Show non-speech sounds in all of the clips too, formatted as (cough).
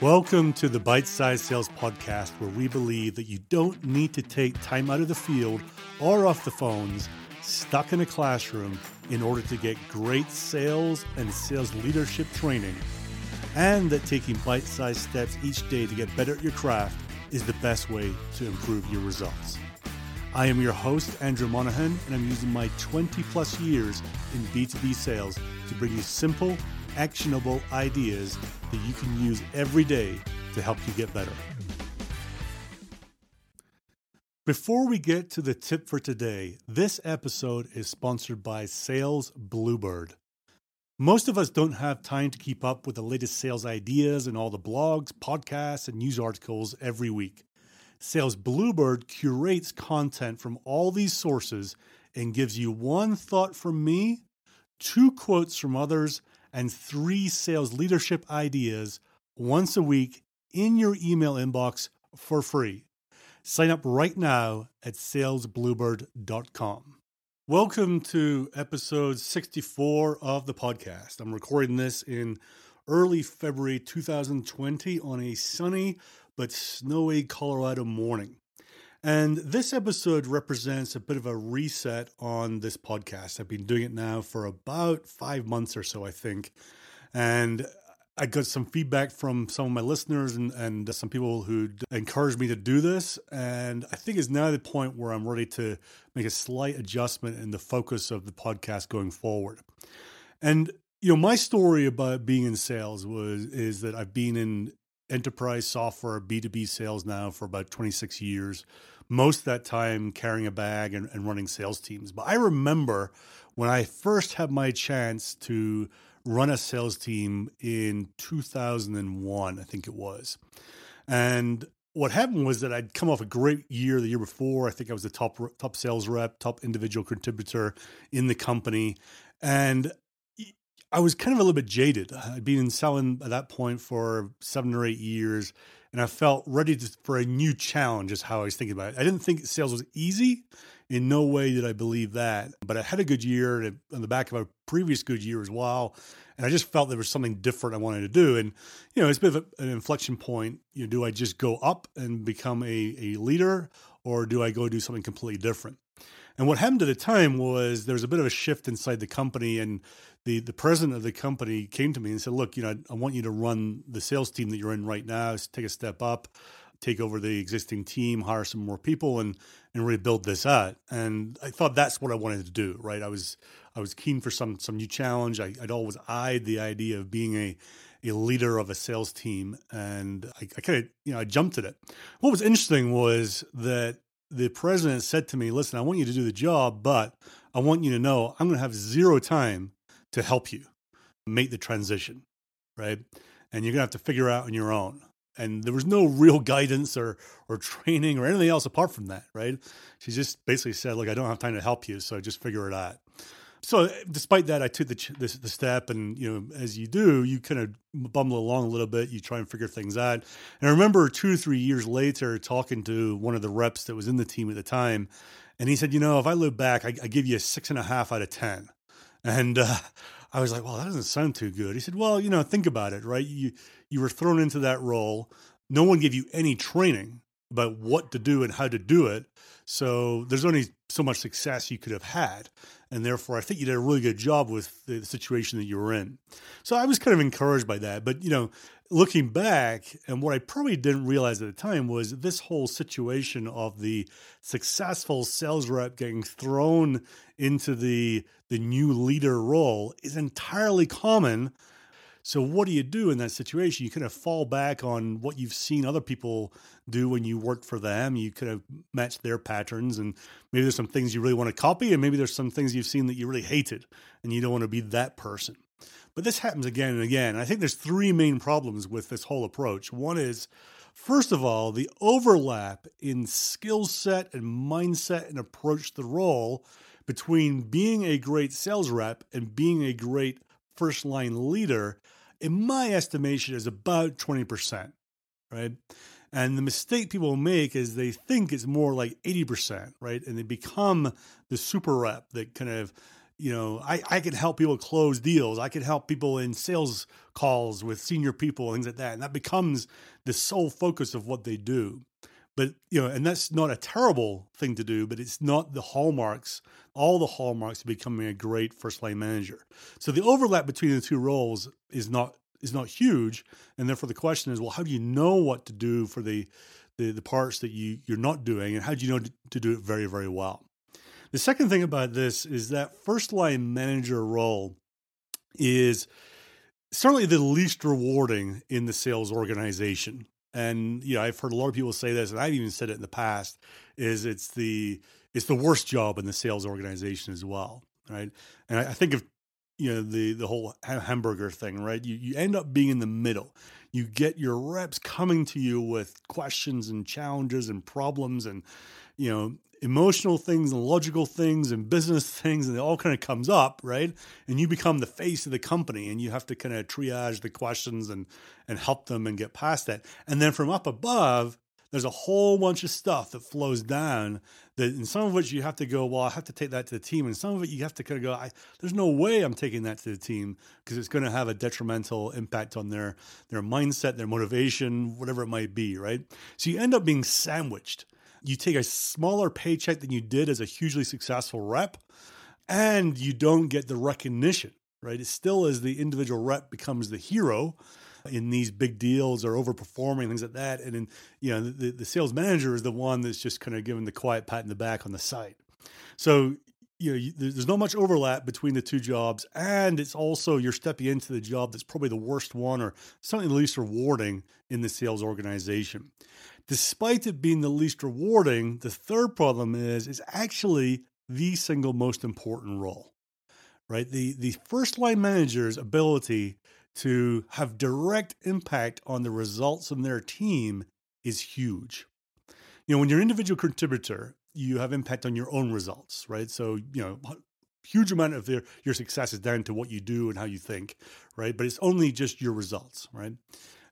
Welcome to the Bite Size Sales Podcast, where we believe that you don't need to take time out of the field or off the phones, stuck in a classroom, in order to get great sales and sales leadership training, and that taking bite sized steps each day to get better at your craft is the best way to improve your results. I am your host, Andrew Monahan, and I'm using my 20 plus years in B2B sales to bring you simple, actionable ideas that you can use every day to help you get better. Before we get to the tip for today, this episode is sponsored by Sales Bluebird. Most of us don't have time to keep up with the latest sales ideas and all the blogs, podcasts, and news articles every week. Sales Bluebird curates content from all these sources and gives you one thought from me, two quotes from others, and three sales leadership ideas once a week in your email inbox for free. Sign up right now at salesbluebird.com. Welcome to episode 64 of the podcast. I'm recording this in early February 2020 on a sunny but snowy Colorado morning. And this episode represents a bit of a reset on this podcast. I've been doing it now for about five months or so, I think. And I got some feedback from some of my listeners and, and some people who encouraged me to do this. And I think it's now the point where I'm ready to make a slight adjustment in the focus of the podcast going forward. And you know, my story about being in sales was is that I've been in enterprise software B2B sales now for about 26 years most of that time carrying a bag and, and running sales teams. But I remember when I first had my chance to run a sales team in 2001, I think it was. And what happened was that I'd come off a great year the year before. I think I was the top top sales rep, top individual contributor in the company, and I was kind of a little bit jaded. I'd been in selling at that point for seven or eight years, and I felt ready to, for a new challenge. Is how I was thinking about it. I didn't think sales was easy. In no way did I believe that, but I had a good year on the back of a previous good year as well, and I just felt there was something different I wanted to do. And you know, it's a bit of an inflection point. You know, do I just go up and become a a leader, or do I go do something completely different? And what happened at the time was there was a bit of a shift inside the company, and the the president of the company came to me and said, "Look, you know, I, I want you to run the sales team that you're in right now. Take a step up, take over the existing team, hire some more people, and and rebuild this out." And I thought that's what I wanted to do. Right? I was I was keen for some some new challenge. I, would always eyed the idea of being a a leader of a sales team, and I, I kind of you know I jumped at it. What was interesting was that the president said to me, "Listen, I want you to do the job, but I want you to know I'm going to have zero time to help you make the transition, right? And you're gonna have to figure out on your own. And there was no real (laughs) guidance or or training or anything else apart from that, right? She just basically said, "Look, I don't have time to help you, so just figure it out." So, eh, despite that, I took the, the, the step, and you know, as you do, you kind of bumble along a little bit. You try and figure things out. And I remember two or three years later talking to one of the reps that was in the team at the time, and he said, "You know, if I look back, I, I give you a six and a half out of ten. And uh, I was like, well, that doesn't sound too good. He said, well, you know, think about it, right? You you were thrown into that role. No one gave you any training about what to do and how to do it. So there's only so much success you could have had. And therefore, I think you did a really good job with the situation that you were in. So I was kind of encouraged by that. But, you know, looking back, and what I probably didn't realize at the time was this whole situation of the successful sales rep getting thrown into the the new leader role is entirely common. So what do you do in that situation? You kind of fall back on what you've seen other people do when you work for them. You kind of match their patterns, and maybe there's some things you really want to copy, and maybe there's some things you've seen that you really hated, and you don't want to be that person. But this happens again and again. I think there's three main problems with this whole approach. One is, first of all, the overlap in skill set and mindset and approach to the role between being a great sales rep and being a great first line leader, in my estimation, is about 20%, right? And the mistake people make is they think it's more like 80%, right? And they become the super rep that kind of you know, I, I can help people close deals. I can help people in sales calls with senior people, things like that. And that becomes the sole focus of what they do. But, you know, and that's not a terrible thing to do, but it's not the hallmarks, all the hallmarks of becoming a great first line manager. So the overlap between the two roles is not is not huge. And therefore the question is, well, how do you know what to do for the the, the parts that you, you're not doing and how do you know to do it very, very well? The second thing about this is that first line manager role is certainly the least rewarding in the sales organization. And you know, I've heard a lot of people say this, and I've even said it in the past. Is it's the it's the worst job in the sales organization as well, right? And I, think of you know the the whole hamburger thing, right? You you end up being in the middle. You get your reps coming to you with questions and challenges and problems, and you know emotional things and logical things and business (laughs) things and it all kind of comes up right? And you become the face of the company and you have to kind of triage the questions and and help them and get past that. And then from up above there's a whole bunch of stuff that flows down that in some of which you have to go well i have to take that to the team and some of it you have to kind of go I, there's no way i'm taking that to the team because it's going to have a detrimental impact on their their mindset their motivation whatever it might be right? So you end up being sandwiched you take a smaller paycheck than you did as a hugely successful rep, and you don't get the recognition, right? It still is the individual rep becomes the hero in these big deals or overperforming things like that. And then, you know, the, the sales manager is the one that's just kind of giving the quiet pat in the back on the side. So, you know, there's not much overlap between the two jobs. And it's also you're stepping into the job that's probably the worst one or something the least rewarding in the sales organization despite it being the least rewarding, the third problem is is actually the single most important role. Right? The the first line manager's ability to have direct impact on the results of their team is huge. You know, when you're an individual contributor, you have impact on your own results, right? So, you know, huge amount of their your success is down to what you do and how you think, right? But it's only just your results, right?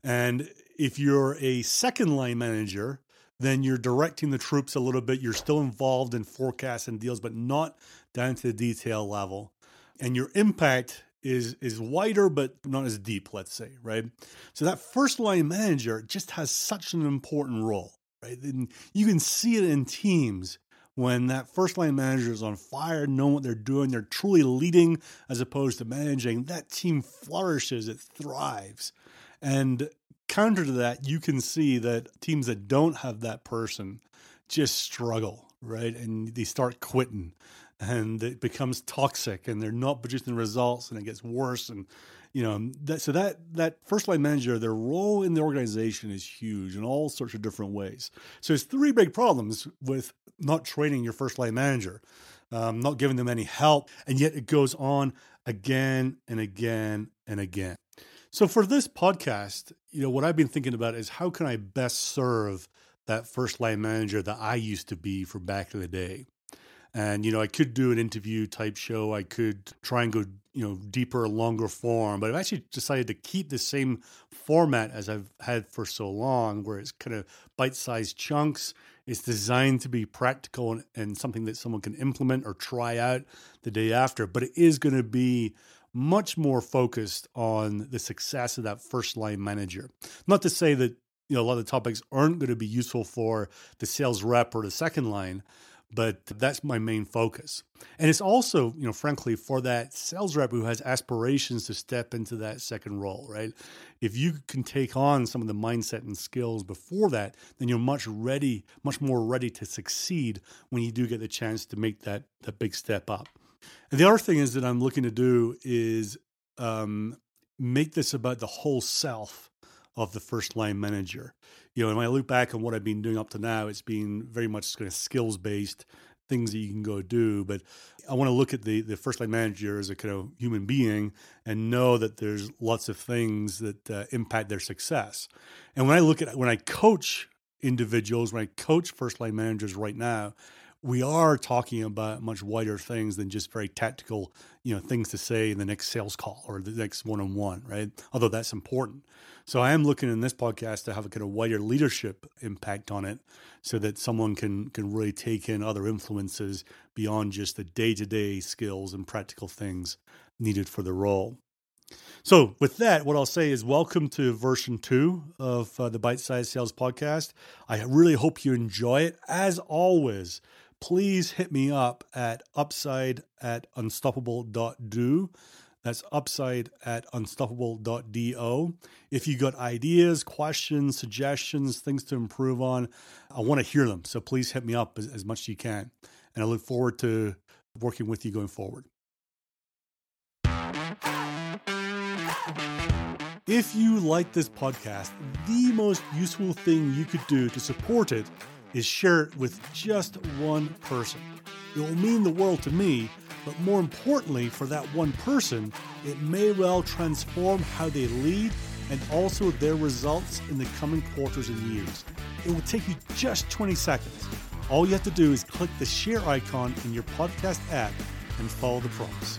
And if you're a second line manager, then you're directing the troops a little bit. You're still involved in forecasts and deals, but not down to the detail level. And your impact is is wider but not as deep, let's say, right? So that first line manager just has such an important role, right? And you can see it in teams when that first line manager is on fire, knowing what they're doing, they're truly leading as opposed to managing. That team flourishes, it thrives. And counter to that, you can see that teams that don't have that person just struggle, right? And they start quitting and it becomes toxic and they're not producing results and it gets worse and you know that so that that first line manager their role in the organization is huge in all sorts of different ways so it's three big problems with not training your first line manager um, not giving them any help and yet it goes on again and again and again so for this podcast, you know, what I've been thinking about is how can I best serve that first line manager that I used to be from back in the day. And you know, I could do an interview type show. I could try and go, you know, deeper, longer form. But I've actually decided to keep the same format as I've had for so long, where it's kind of bite-sized chunks. It's designed to be practical and, and something that someone can implement or try out the day after. But it is going to be much more focused on the success of that first line manager. Not to say that you know a lot of the topics aren't going to be useful for the sales rep or the second line, but that's my main focus. And it's also, you know, frankly, for that sales rep who has aspirations to step into that second role, right? If you can take on some of the mindset and skills before that, then you're much ready, much more ready to succeed when you do get the chance to make that that big step up. And the other thing is that I'm looking to do is um, make this about the whole self of the first line manager. You know, and when I look back on what I've been doing up to now, it's been very much kind of skills based things that you can go do. But I want to look at the the first line manager as a kind of human being and know that there's lots of things that uh, impact their success. And when I look at when I coach individuals, when I coach first line managers right now, we are talking about much wider things than just very tactical, you know, things to say in the next sales call or the next one on one, right? Although that's important. So I am looking in this podcast to have a kind of wider leadership impact on it so that someone can can really take in other influences beyond just the day-to-day skills and practical things needed for the role. So, with that, what I'll say is welcome to version two of uh, the Bite Size Sales Podcast. I really hope you enjoy it. As always, please hit me up at upside at unstoppable.do. That's upside at unstoppable.do. If you got ideas, questions, suggestions, things to improve on, I want to hear them. So please hit me up as, as much as you can. And I look forward to working with you going forward. If you like this podcast, the most useful thing you could do to support it is share it with just one person. It will mean the world to me, but more importantly, for that one person, it may well transform how they lead and also their results in the coming quarters and years. It will take you just 20 seconds. All you have to do is click the share icon in your podcast app and follow the prompts.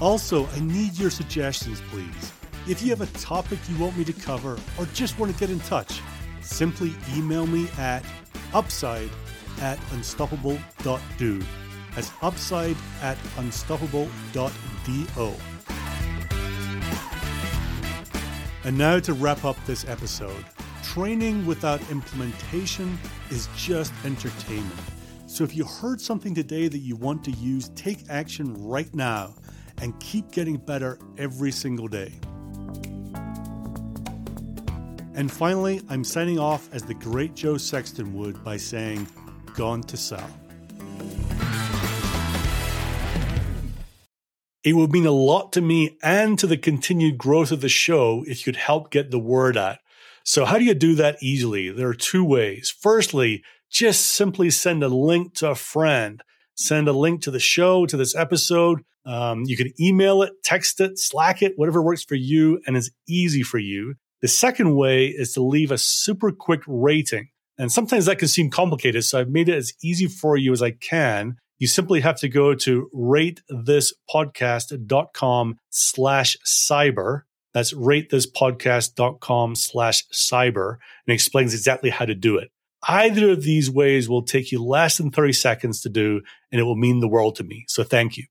Also, I need your suggestions, please. If you have a topic you want me to cover or just want to get in touch, simply email me at upside at unstoppable.do. That's upside at unstoppable.do. And now to wrap up this episode. Training without implementation is just entertainment. So if you heard something today that you want to use, take action right now and keep getting better every single day. And finally, I'm signing off as the great Joe Sexton would by saying, Gone to sell. It would mean a lot to me and to the continued growth of the show if you'd help get the word out. So, how do you do that easily? There are two ways. Firstly, just simply send a link to a friend. Send a link to the show, to this episode. Um, you can email it, text it, Slack it, whatever works for you and is easy for you. The second way is to leave a super quick rating. And sometimes that can seem complicated. So I've made it as easy for you as I can. You simply have to go to ratethispodcast.com slash cyber. That's ratethispodcast.com slash cyber and explains exactly how to do it. Either of these ways will take you less than 30 seconds to do, and it will mean the world to me. So thank you.